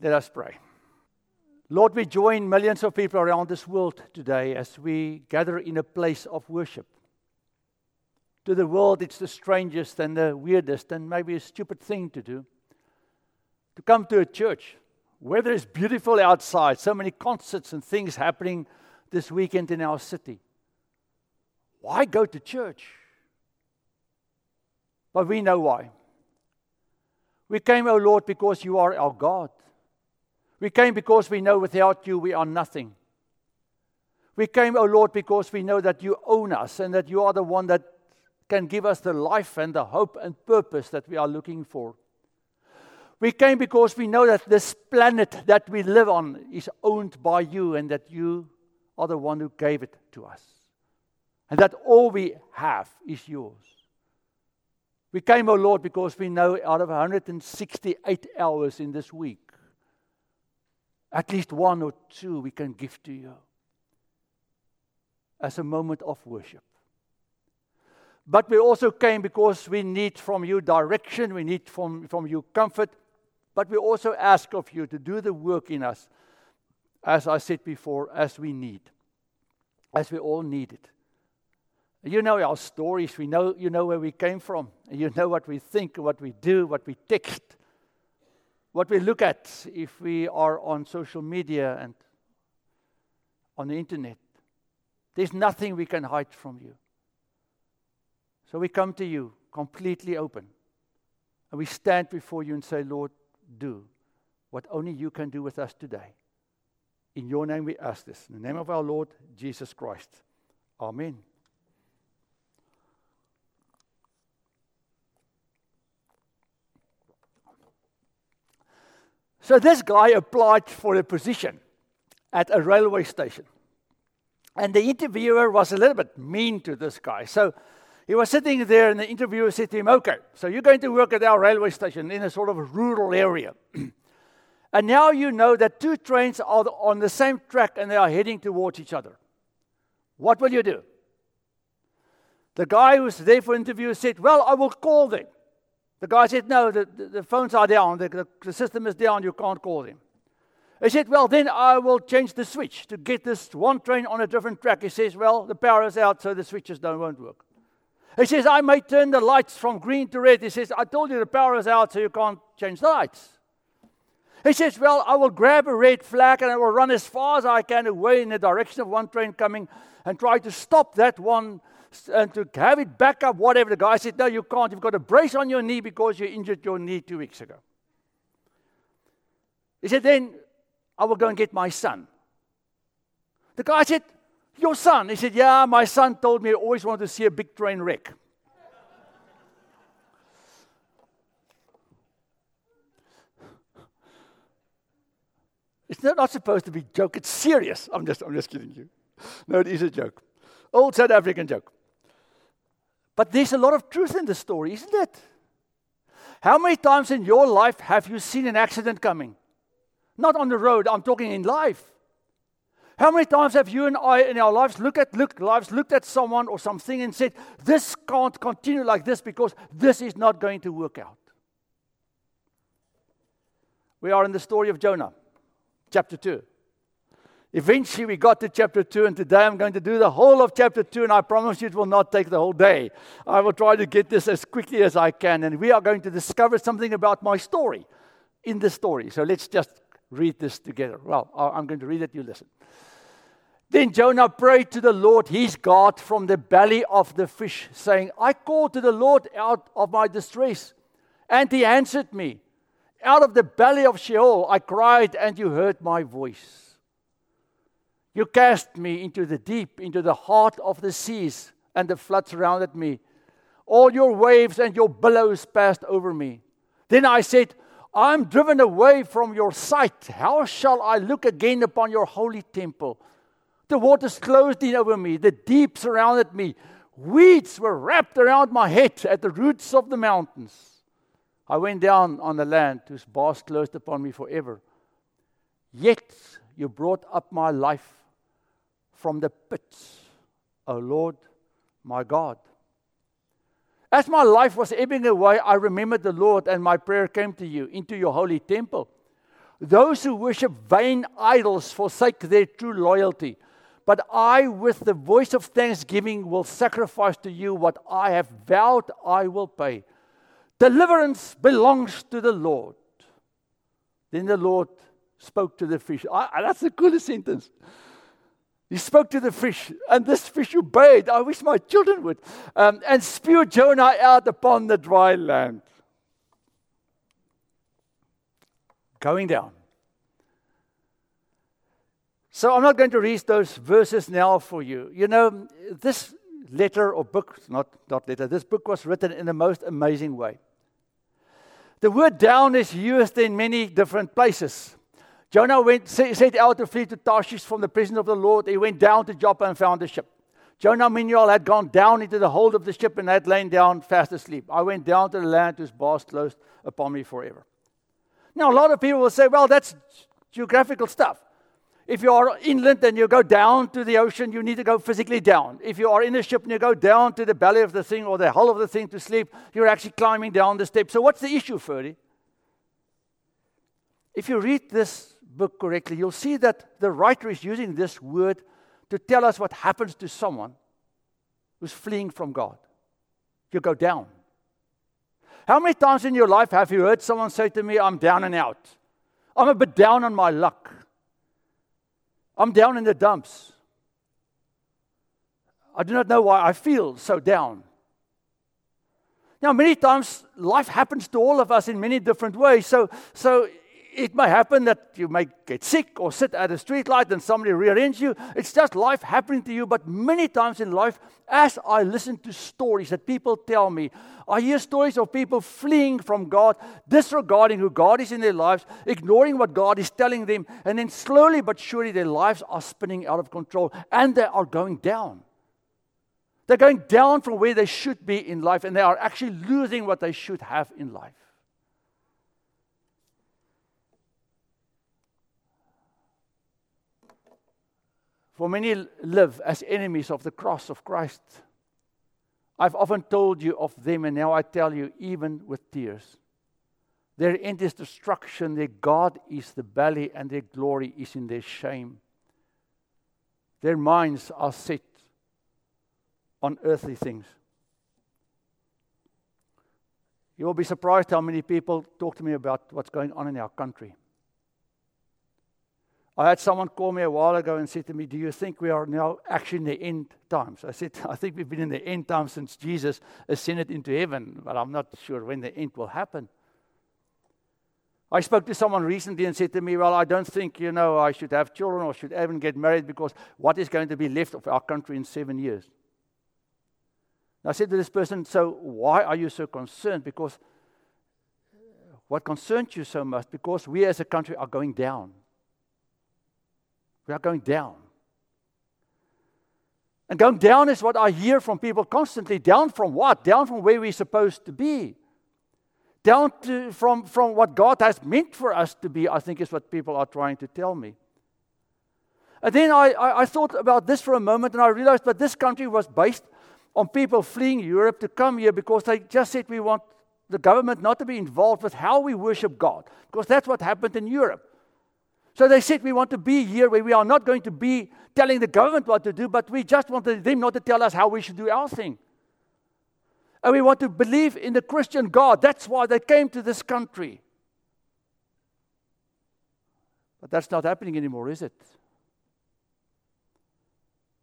Let us pray. Lord, we join millions of people around this world today as we gather in a place of worship. To the world, it's the strangest and the weirdest and maybe a stupid thing to do. To come to a church, weather is beautiful outside, so many concerts and things happening this weekend in our city. Why go to church? But we know why. We came, O oh Lord, because you are our God. We came because we know without you we are nothing. We came, O oh Lord, because we know that you own us and that you are the one that can give us the life and the hope and purpose that we are looking for. We came because we know that this planet that we live on is owned by you and that you are the one who gave it to us. And that all we have is yours. We came, O oh Lord, because we know out of 168 hours in this week, at least one or two we can give to you as a moment of worship. But we also came because we need from you direction, we need from, from you comfort, but we also ask of you to do the work in us, as I said before, as we need, as we all need it. You know our stories, we know, you know where we came from, you know what we think, what we do, what we text what we look at if we are on social media and on the internet. There's nothing we can hide from you. So we come to you completely open. And we stand before you and say, Lord, do what only you can do with us today. In your name we ask this. In the name of our Lord Jesus Christ. Amen. So this guy applied for a position at a railway station. And the interviewer was a little bit mean to this guy. So he was sitting there, and the interviewer said to him, Okay, so you're going to work at our railway station in a sort of rural area. and now you know that two trains are on the same track and they are heading towards each other. What will you do? The guy who was there for interview said, Well, I will call them. The guy said, No, the, the, the phones are down. The, the, the, system is down. You can't call them. He said, Well, then I will change the switch to get this one train on a different track. He says, Well, the power is out, so the switches don't, won't work. He says, I may turn the lights from green to red. He says, I told you the power is out, so you can't change the lights. He says, Well, I will grab a red flag and I will run as far as I can away in the direction of one train coming and try to stop that one and to have it back up, whatever. The guy said, No, you can't. You've got a brace on your knee because you injured your knee two weeks ago. He said, Then I will go and get my son. The guy said, Your son? He said, Yeah, my son told me he always wanted to see a big train wreck. It's not supposed to be a joke. It's serious. I'm just, I'm just kidding you. No, it is a joke. Old South African joke. But there's a lot of truth in the story, isn't it? How many times in your life have you seen an accident coming? Not on the road, I'm talking in life. How many times have you and I in our lives looked at look, lives looked at someone or something and said, This can't continue like this because this is not going to work out? We are in the story of Jonah, chapter 2. Eventually, we got to chapter 2, and today I'm going to do the whole of chapter 2, and I promise you it will not take the whole day. I will try to get this as quickly as I can, and we are going to discover something about my story in the story. So let's just read this together. Well, I'm going to read it, you listen. Then Jonah prayed to the Lord his God from the belly of the fish, saying, I called to the Lord out of my distress, and he answered me. Out of the belly of Sheol I cried, and you heard my voice. You cast me into the deep, into the heart of the seas, and the floods surrounded me. All your waves and your billows passed over me. Then I said, I'm driven away from your sight. How shall I look again upon your holy temple? The waters closed in over me, the deep surrounded me. Weeds were wrapped around my head at the roots of the mountains. I went down on the land whose bars closed upon me forever. Yet you brought up my life from the pits, O Lord, my God. As my life was ebbing away, I remembered the Lord, and my prayer came to you into your holy temple. Those who worship vain idols forsake their true loyalty. But I, with the voice of thanksgiving, will sacrifice to you what I have vowed I will pay. Deliverance belongs to the Lord. Then the Lord spoke to the fish. I, that's the coolest sentence. He spoke to the fish, and this fish obeyed. I wish my children would. Um, and spewed Jonah out upon the dry land. Going down. So I'm not going to read those verses now for you. You know, this letter or book, not, not letter, this book was written in the most amazing way. The word down is used in many different places. Jonah went, set out to flee to Tarshish from the presence of the Lord. He went down to Joppa and found a ship. Jonah, meanwhile, had gone down into the hold of the ship and had lain down fast asleep. I went down to the land whose bars closed upon me forever. Now, a lot of people will say, well, that's geographical stuff. If you are inland and you go down to the ocean, you need to go physically down. If you are in a ship and you go down to the belly of the thing or the hull of the thing to sleep, you're actually climbing down the steps. So, what's the issue, Ferdy? If you read this book correctly, you'll see that the writer is using this word to tell us what happens to someone who's fleeing from God. You go down. How many times in your life have you heard someone say to me, I'm down and out? I'm a bit down on my luck. I'm down in the dumps. I do not know why I feel so down. Now, many times life happens to all of us in many different ways. So, so it may happen that you may get sick or sit at a street light and somebody rear-ends you. It's just life happening to you. But many times in life, as I listen to stories that people tell me, I hear stories of people fleeing from God, disregarding who God is in their lives, ignoring what God is telling them, and then slowly but surely their lives are spinning out of control and they are going down. They're going down from where they should be in life, and they are actually losing what they should have in life. For many live as enemies of the cross of Christ. I've often told you of them, and now I tell you, even with tears. Their end is destruction, their God is the belly, and their glory is in their shame. Their minds are set on earthly things. You will be surprised how many people talk to me about what's going on in our country. I had someone call me a while ago and said to me, Do you think we are now actually in the end times? I said, I think we've been in the end times since Jesus ascended into heaven, but I'm not sure when the end will happen. I spoke to someone recently and said to me, Well, I don't think, you know, I should have children or should even get married because what is going to be left of our country in seven years? And I said to this person, So why are you so concerned? Because what concerns you so much? Because we as a country are going down. We are going down. And going down is what I hear from people constantly. Down from what? Down from where we're supposed to be. Down to, from, from what God has meant for us to be, I think is what people are trying to tell me. And then I, I, I thought about this for a moment and I realized that this country was based on people fleeing Europe to come here because they just said we want the government not to be involved with how we worship God. Because that's what happened in Europe. So they said, We want to be here where we are not going to be telling the government what to do, but we just want them not to tell us how we should do our thing. And we want to believe in the Christian God. That's why they came to this country. But that's not happening anymore, is it?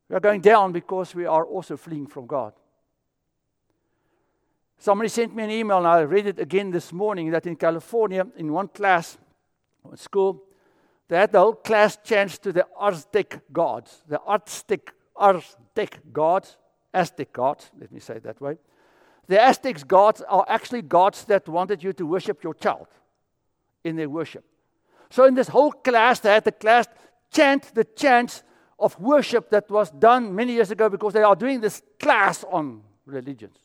We are going down because we are also fleeing from God. Somebody sent me an email, and I read it again this morning that in California, in one class, school, they had the whole class chant to the Aztec gods, the Aztec, Aztec gods, Aztec gods, let me say it that way. The Aztec gods are actually gods that wanted you to worship your child in their worship. So in this whole class, they had the class chant the chants of worship that was done many years ago because they are doing this class on religions.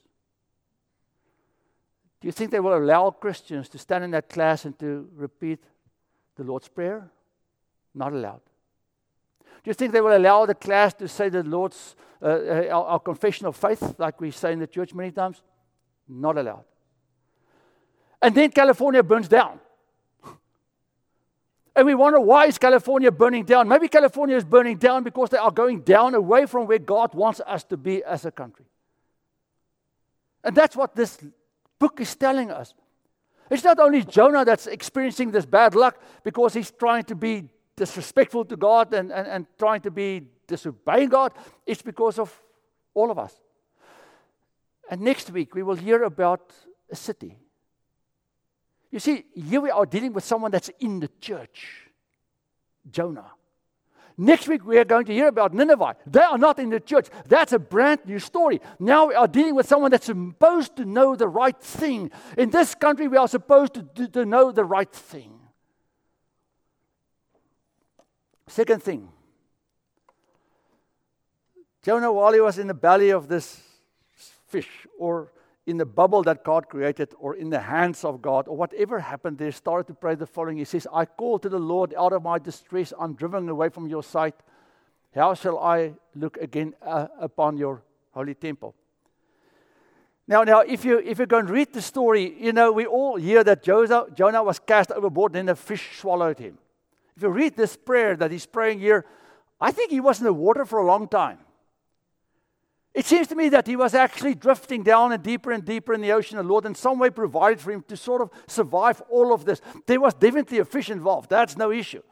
Do you think they will allow Christians to stand in that class and to repeat the Lord's Prayer? Not allowed. Do you think they will allow the class to say the Lord's, uh, uh, our, our confession of faith, like we say in the church many times? Not allowed. And then California burns down. And we wonder why is California burning down? Maybe California is burning down because they are going down away from where God wants us to be as a country. And that's what this book is telling us. It's not only Jonah that's experiencing this bad luck because he's trying to be disrespectful to God and, and, and trying to be disobeying God, it's because of all of us. And next week, we will hear about a city. You see, here we are dealing with someone that's in the church Jonah. Next week, we are going to hear about Nineveh. They are not in the church. That's a brand new story. Now we are dealing with someone that's supposed to know the right thing. In this country, we are supposed to, to, to know the right thing. Second thing Jonah, while he was in the belly of this fish, or in the bubble that God created, or in the hands of God, or whatever happened there, started to pray the following. He says, I call to the Lord out of my distress. I'm driven away from your sight. How shall I look again uh, upon your holy temple? Now, now, if you if you go and read the story, you know we all hear that Jonah, Jonah was cast overboard, and then the fish swallowed him. If you read this prayer that he's praying here, I think he was in the water for a long time. It seems to me that he was actually drifting down and deeper and deeper in the ocean. The Lord, in some way, provided for him to sort of survive all of this. There was definitely a fish involved. That's no issue.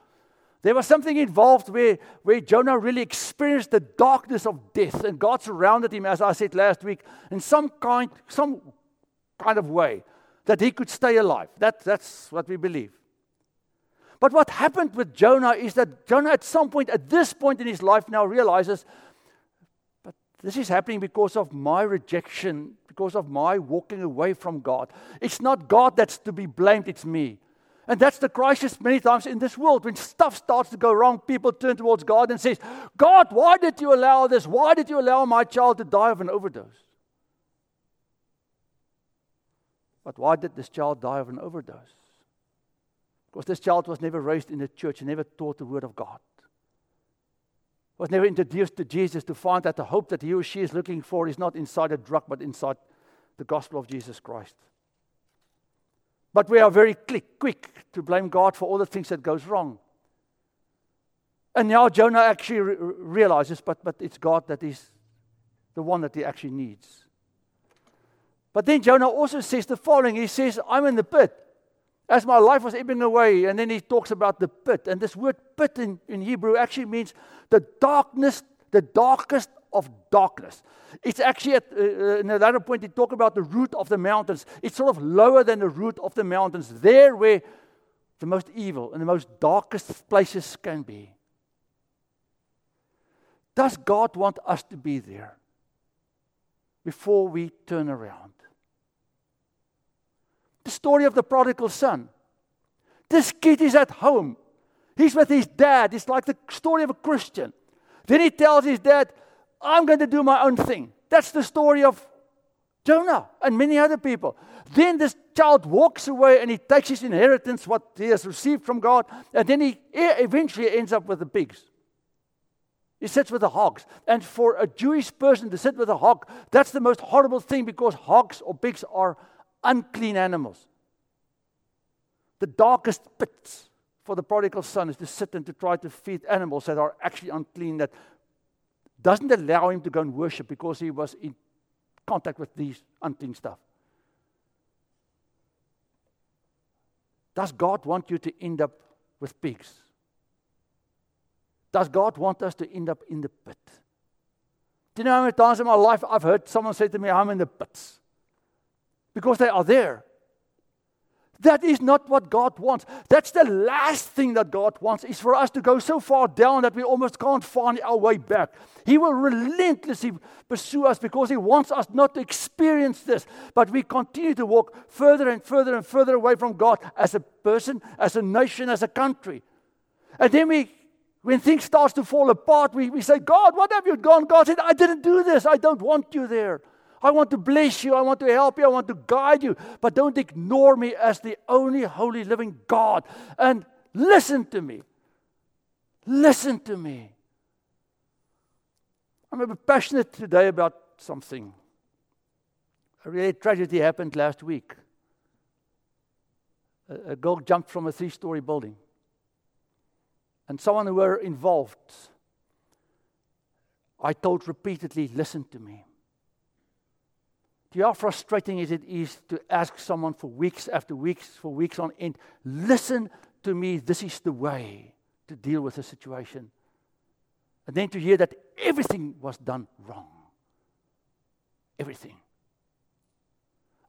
There was something involved where, where Jonah really experienced the darkness of death, and God surrounded him, as I said last week, in some kind, some kind of way that he could stay alive. That, that's what we believe. But what happened with Jonah is that Jonah, at some point, at this point in his life, now realizes, but this is happening because of my rejection, because of my walking away from God. It's not God that's to be blamed, it's me. And that's the crisis many times in this world. When stuff starts to go wrong, people turn towards God and says, God, why did you allow this? Why did you allow my child to die of an overdose? But why did this child die of an overdose? Because this child was never raised in the church never taught the word of God. Was never introduced to Jesus to find that the hope that he or she is looking for is not inside a drug, but inside the gospel of Jesus Christ. But we are very quick, quick to blame God for all the things that goes wrong. And now Jonah actually re- realizes, but, but it's God that is the one that he actually needs. But then Jonah also says the following He says, I'm in the pit as my life was ebbing away. And then he talks about the pit. And this word pit in, in Hebrew actually means the darkness, the darkest of darkness. It's actually at uh, uh another point, he talk about the root of the mountains. It's sort of lower than the root of the mountains, there where the most evil and the most darkest places can be. Does God want us to be there before we turn around? The story of the prodigal son. This kid is at home. He's with his dad. It's like the story of a Christian. Then he tells his dad, I'm going to do my own thing. That's the story of Jonah and many other people. Then this child walks away and he takes his inheritance, what he has received from God, and then he eventually ends up with the pigs. He sits with the hogs. And for a Jewish person to sit with a hog, that's the most horrible thing because hogs or pigs are unclean animals. The darkest pits for the prodigal son is to sit and to try to feed animals that are actually unclean, that doesn't allow him to go and worship because he was in contact with these unclean stuff. Does God want you to end up with pigs? Does God want us to end up in the pit? Do you know how many times in my life I've heard someone say to me, I'm in the pits? Because they are there. That is not what God wants. That's the last thing that God wants is for us to go so far down that we almost can't find our way back. He will relentlessly pursue us because he wants us not to experience this, but we continue to walk further and further and further away from God as a person, as a nation, as a country. And then we when things starts to fall apart, we, we say, God, what have you done? God said, I didn't do this. I don't want you there. I want to bless you. I want to help you. I want to guide you. But don't ignore me as the only holy living God. And listen to me. Listen to me. I'm a bit passionate today about something. A real tragedy happened last week. A, a girl jumped from a three story building. and someone who were involved, I told repeatedly, listen to me. Know how frustrating it is to ask someone for weeks after weeks, for weeks on end, listen to me, this is the way to deal with a situation. And then to hear that everything was done wrong. Everything.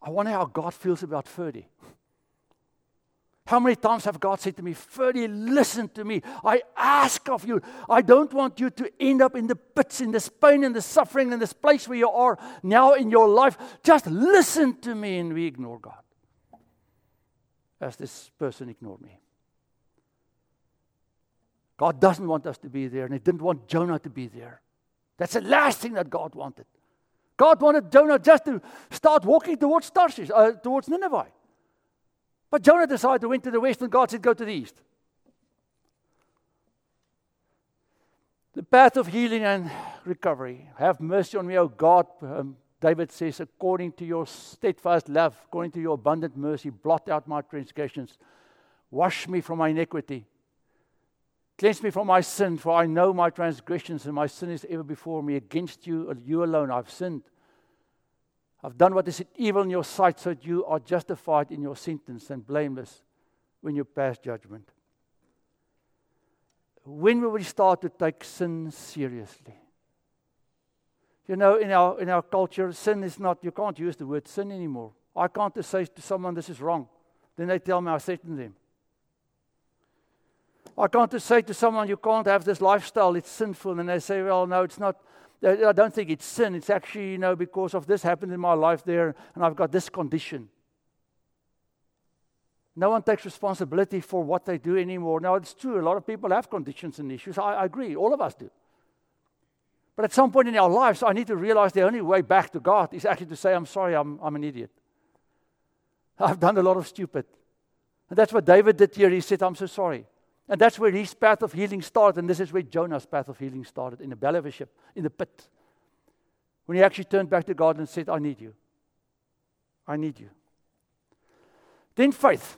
I wonder how God feels about Ferdy. How many times have God said to me, Ferdy, listen to me. I ask of you. I don't want you to end up in the pits, in this pain, in the suffering, in this place where you are now in your life. Just listen to me. And we ignore God. As this person ignored me. God doesn't want us to be there, and He didn't want Jonah to be there. That's the last thing that God wanted. God wanted Jonah just to start walking towards Tarshish, uh, towards Nineveh. But Jonah decided to went to the west, and God said, Go to the east. The path of healing and recovery. Have mercy on me, O God. Um, David says, according to your steadfast love, according to your abundant mercy, blot out my transgressions. Wash me from my iniquity. Cleanse me from my sin, for I know my transgressions, and my sin is ever before me. Against you, you alone, I've sinned. I've done what is evil in your sight, so that you are justified in your sentence and blameless when you pass judgment. When will we start to take sin seriously? You know, in our, in our culture, sin is not, you can't use the word sin anymore. I can't just say to someone, this is wrong. Then they tell me I threaten them. I can't just say to someone, you can't have this lifestyle, it's sinful. And they say, well, no, it's not. I don't think it's sin. It's actually, you know, because of this happened in my life there, and I've got this condition. No one takes responsibility for what they do anymore. Now, it's true, a lot of people have conditions and issues. I, I agree, all of us do. But at some point in our lives, I need to realize the only way back to God is actually to say, I'm sorry, I'm, I'm an idiot. I've done a lot of stupid. And that's what David did here. He said, I'm so sorry. And that's where his path of healing started. And this is where Jonah's path of healing started in the belly of a ship, in the pit. When he actually turned back to God and said, I need you. I need you. Then faith.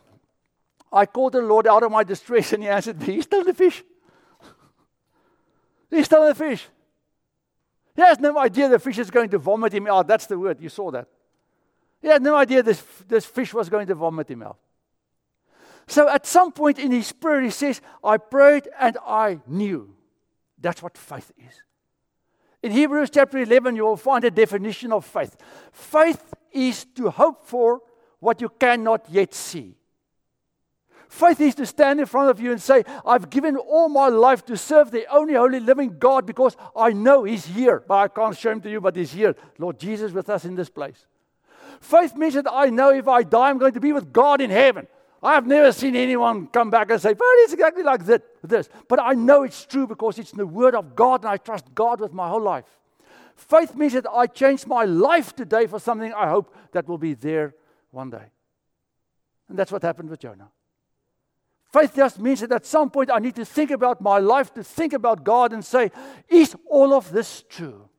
I called the Lord out of my distress and he answered me, He's still the fish. He's still the fish. He has no idea the fish is going to vomit him out. That's the word. You saw that. He had no idea this, this fish was going to vomit him out. So at some point in his prayer, he says, I prayed and I knew. That's what faith is. In Hebrews chapter 11, you will find a definition of faith. Faith is to hope for what you cannot yet see. Faith is to stand in front of you and say, I've given all my life to serve the only holy living God because I know He's here. But I can't show Him to you, but He's here. Lord Jesus with us in this place. Faith means that I know if I die, I'm going to be with God in heaven. I've never seen anyone come back and say, well, it's exactly like that, this. But I know it's true because it's the Word of God and I trust God with my whole life. Faith means that I change my life today for something I hope that will be there one day. And that's what happened with Jonah. Faith just means that at some point I need to think about my life, to think about God and say, is all of this true?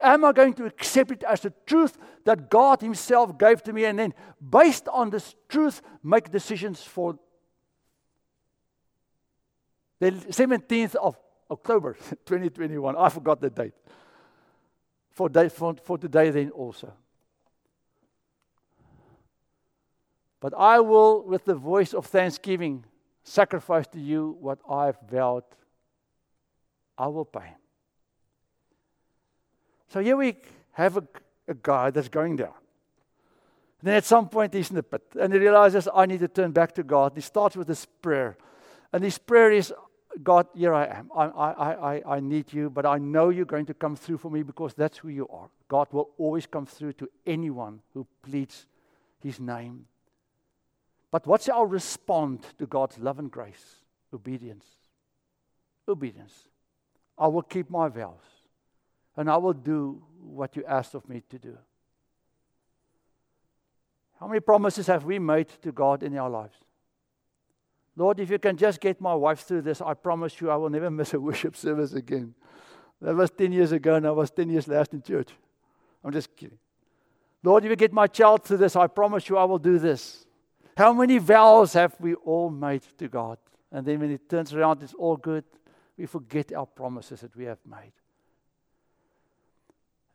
Am I going to accept it as the truth that God Himself gave to me and then, based on this truth, make decisions for the 17th of October 2021? I forgot the date. For, day, for, for today, then also. But I will, with the voice of thanksgiving, sacrifice to you what I've vowed. I will pay. So here we have a, a guy that's going down. And then at some point he's in the pit and he realizes, I need to turn back to God. He starts with this prayer. And this prayer is, God, here I am. I, I, I, I need you, but I know you're going to come through for me because that's who you are. God will always come through to anyone who pleads his name. But what's our response to God's love and grace? Obedience. Obedience. I will keep my vows and I will do what you asked of me to do. How many promises have we made to God in our lives? Lord, if you can just get my wife through this, I promise you I will never miss a worship service again. That was 10 years ago, and I was 10 years last in church. I'm just kidding. Lord, if you get my child through this, I promise you I will do this. How many vows have we all made to God? And then when it turns around, it's all good. We forget our promises that we have made.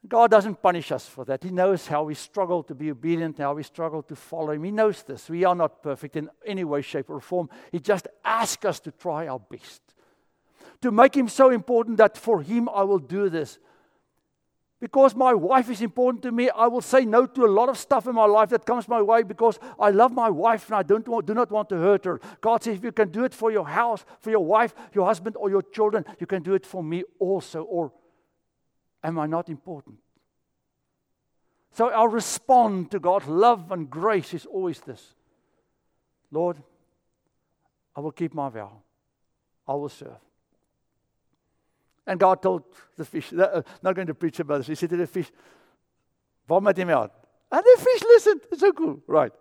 God doesn't punish us for that. He knows how we struggle to be obedient, how we struggle to follow Him. He knows this. We are not perfect in any way, shape, or form. He just asks us to try our best. To make Him so important that for Him I will do this. Because my wife is important to me, I will say no to a lot of stuff in my life that comes my way because I love my wife and I don't want, do not want to hurt her. God says, if you can do it for your house, for your wife, your husband, or your children, you can do it for me also. Or am I not important? So I'll respond to God's love and grace is always this Lord, I will keep my vow, I will serve. And God told the fish, uh, not going to preach about this, he said to the fish, vomit him out. And the fish listened. It's so cool. Right.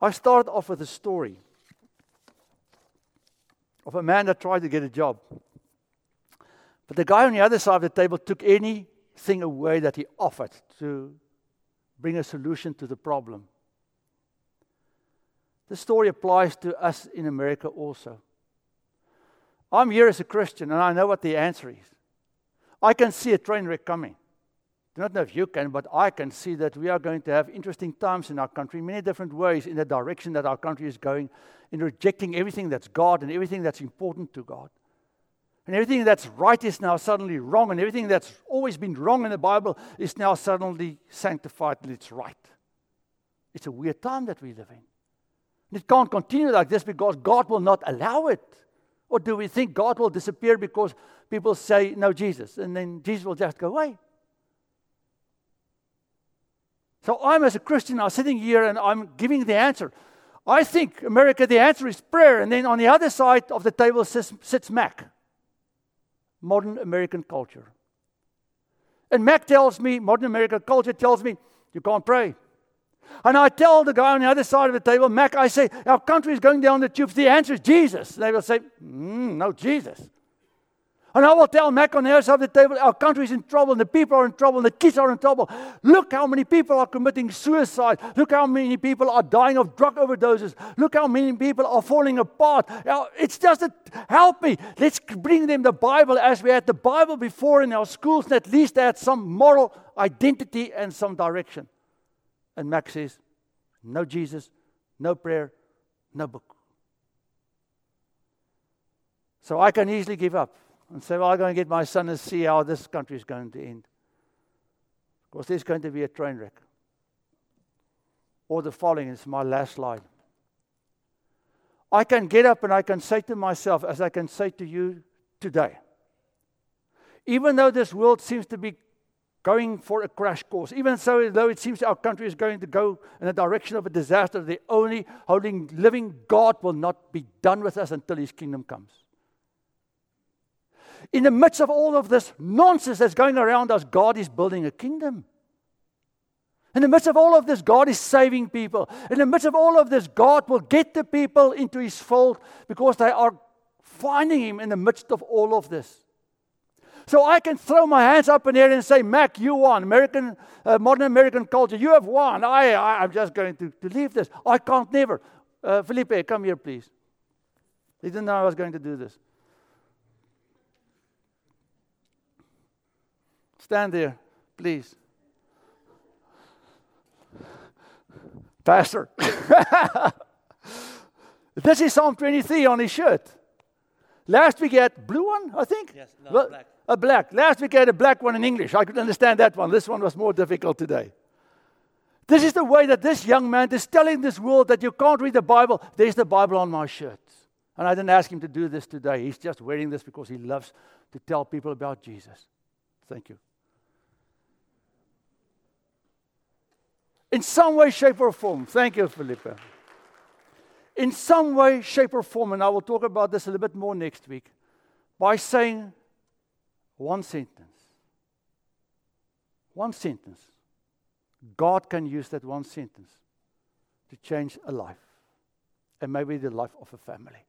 I start off with a story of a man that tried to get a job. But the guy on the other side of the table took anything away that he offered to bring a solution to the problem. The story applies to us in America also. I'm here as a Christian and I know what the answer is. I can see a train wreck coming. I do not know if you can, but I can see that we are going to have interesting times in our country, many different ways in the direction that our country is going, in rejecting everything that's God and everything that's important to God. And everything that's right is now suddenly wrong, and everything that's always been wrong in the Bible is now suddenly sanctified and it's right. It's a weird time that we live in. And it can't continue like this because God will not allow it. Or do we think God will disappear because people say, no, Jesus, and then Jesus will just go away? So I'm, as a Christian, I'm sitting here and I'm giving the answer. I think America, the answer is prayer. And then on the other side of the table sits, sits Mac modern American culture. And Mac tells me, modern American culture tells me, you can't pray. And I tell the guy on the other side of the table, Mac, I say, our country is going down the tubes. The answer is Jesus. They will say, mm, no, Jesus. And I will tell Mac on the other side the table, our country is in trouble, and the people are in trouble, and the kids are in trouble. Look how many people are committing suicide. Look how many people are dying of drug overdoses. Look how many people are falling apart. It's just a, help me. Let's bring them the Bible as we had the Bible before in our schools, and at least they had some moral identity and some direction. And Mac says, no Jesus, no prayer, no book. So I can easily give up and say, Well, I'm going to get my son and see how this country is going to end. Because there's going to be a train wreck. Or the following is my last slide. I can get up and I can say to myself, as I can say to you today, even though this world seems to be going for a crash course, even so though it seems our country is going to go in the direction of a disaster, the only holding living God will not be done with us until his kingdom comes in the midst of all of this nonsense that's going around us, God is building a kingdom. In the midst of all of this, God is saving people. In the midst of all of this, God will get the people into His fold because they are finding Him in the midst of all of this. So I can throw my hands up in the air and say, Mac, you won. American, uh, modern American culture, you have won. I, I, am just going to, to leave this. I can't never. Uh, Felipe, come here, please. He didn't know I was going to do this. Stand there, please. Pastor. this is Psalm 23 on his shirt. Last week he had blue one, I think. Yes, no, well, black. A black. Last week he had a black one in English. I could understand that one. This one was more difficult today. This is the way that this young man is telling this world that you can't read the Bible. There's the Bible on my shirt. And I didn't ask him to do this today. He's just wearing this because he loves to tell people about Jesus. Thank you. In some way, shape, or form. Thank you, Felipe. In some way, shape, or form, and I will talk about this a little bit more next week, by saying one sentence. One sentence. God can use that one sentence to change a life, and maybe the life of a family.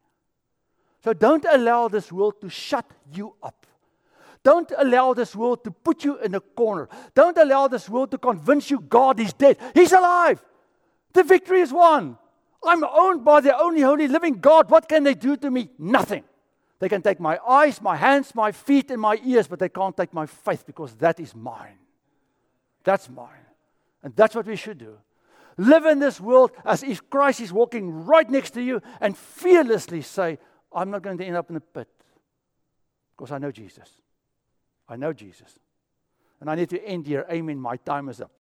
So don't allow this world to shut you up. Don't allow this world to put you in a corner. Don't allow this world to convince you God is dead. He's alive. The victory is won. I'm owned by the only holy living God. What can they do to me? Nothing. They can take my eyes, my hands, my feet, and my ears, but they can't take my faith because that is mine. That's mine. And that's what we should do. Live in this world as if Christ is walking right next to you and fearlessly say, I'm not going to end up in a pit because I know Jesus. I know Jesus. And I need to end here. Amen. My time is up.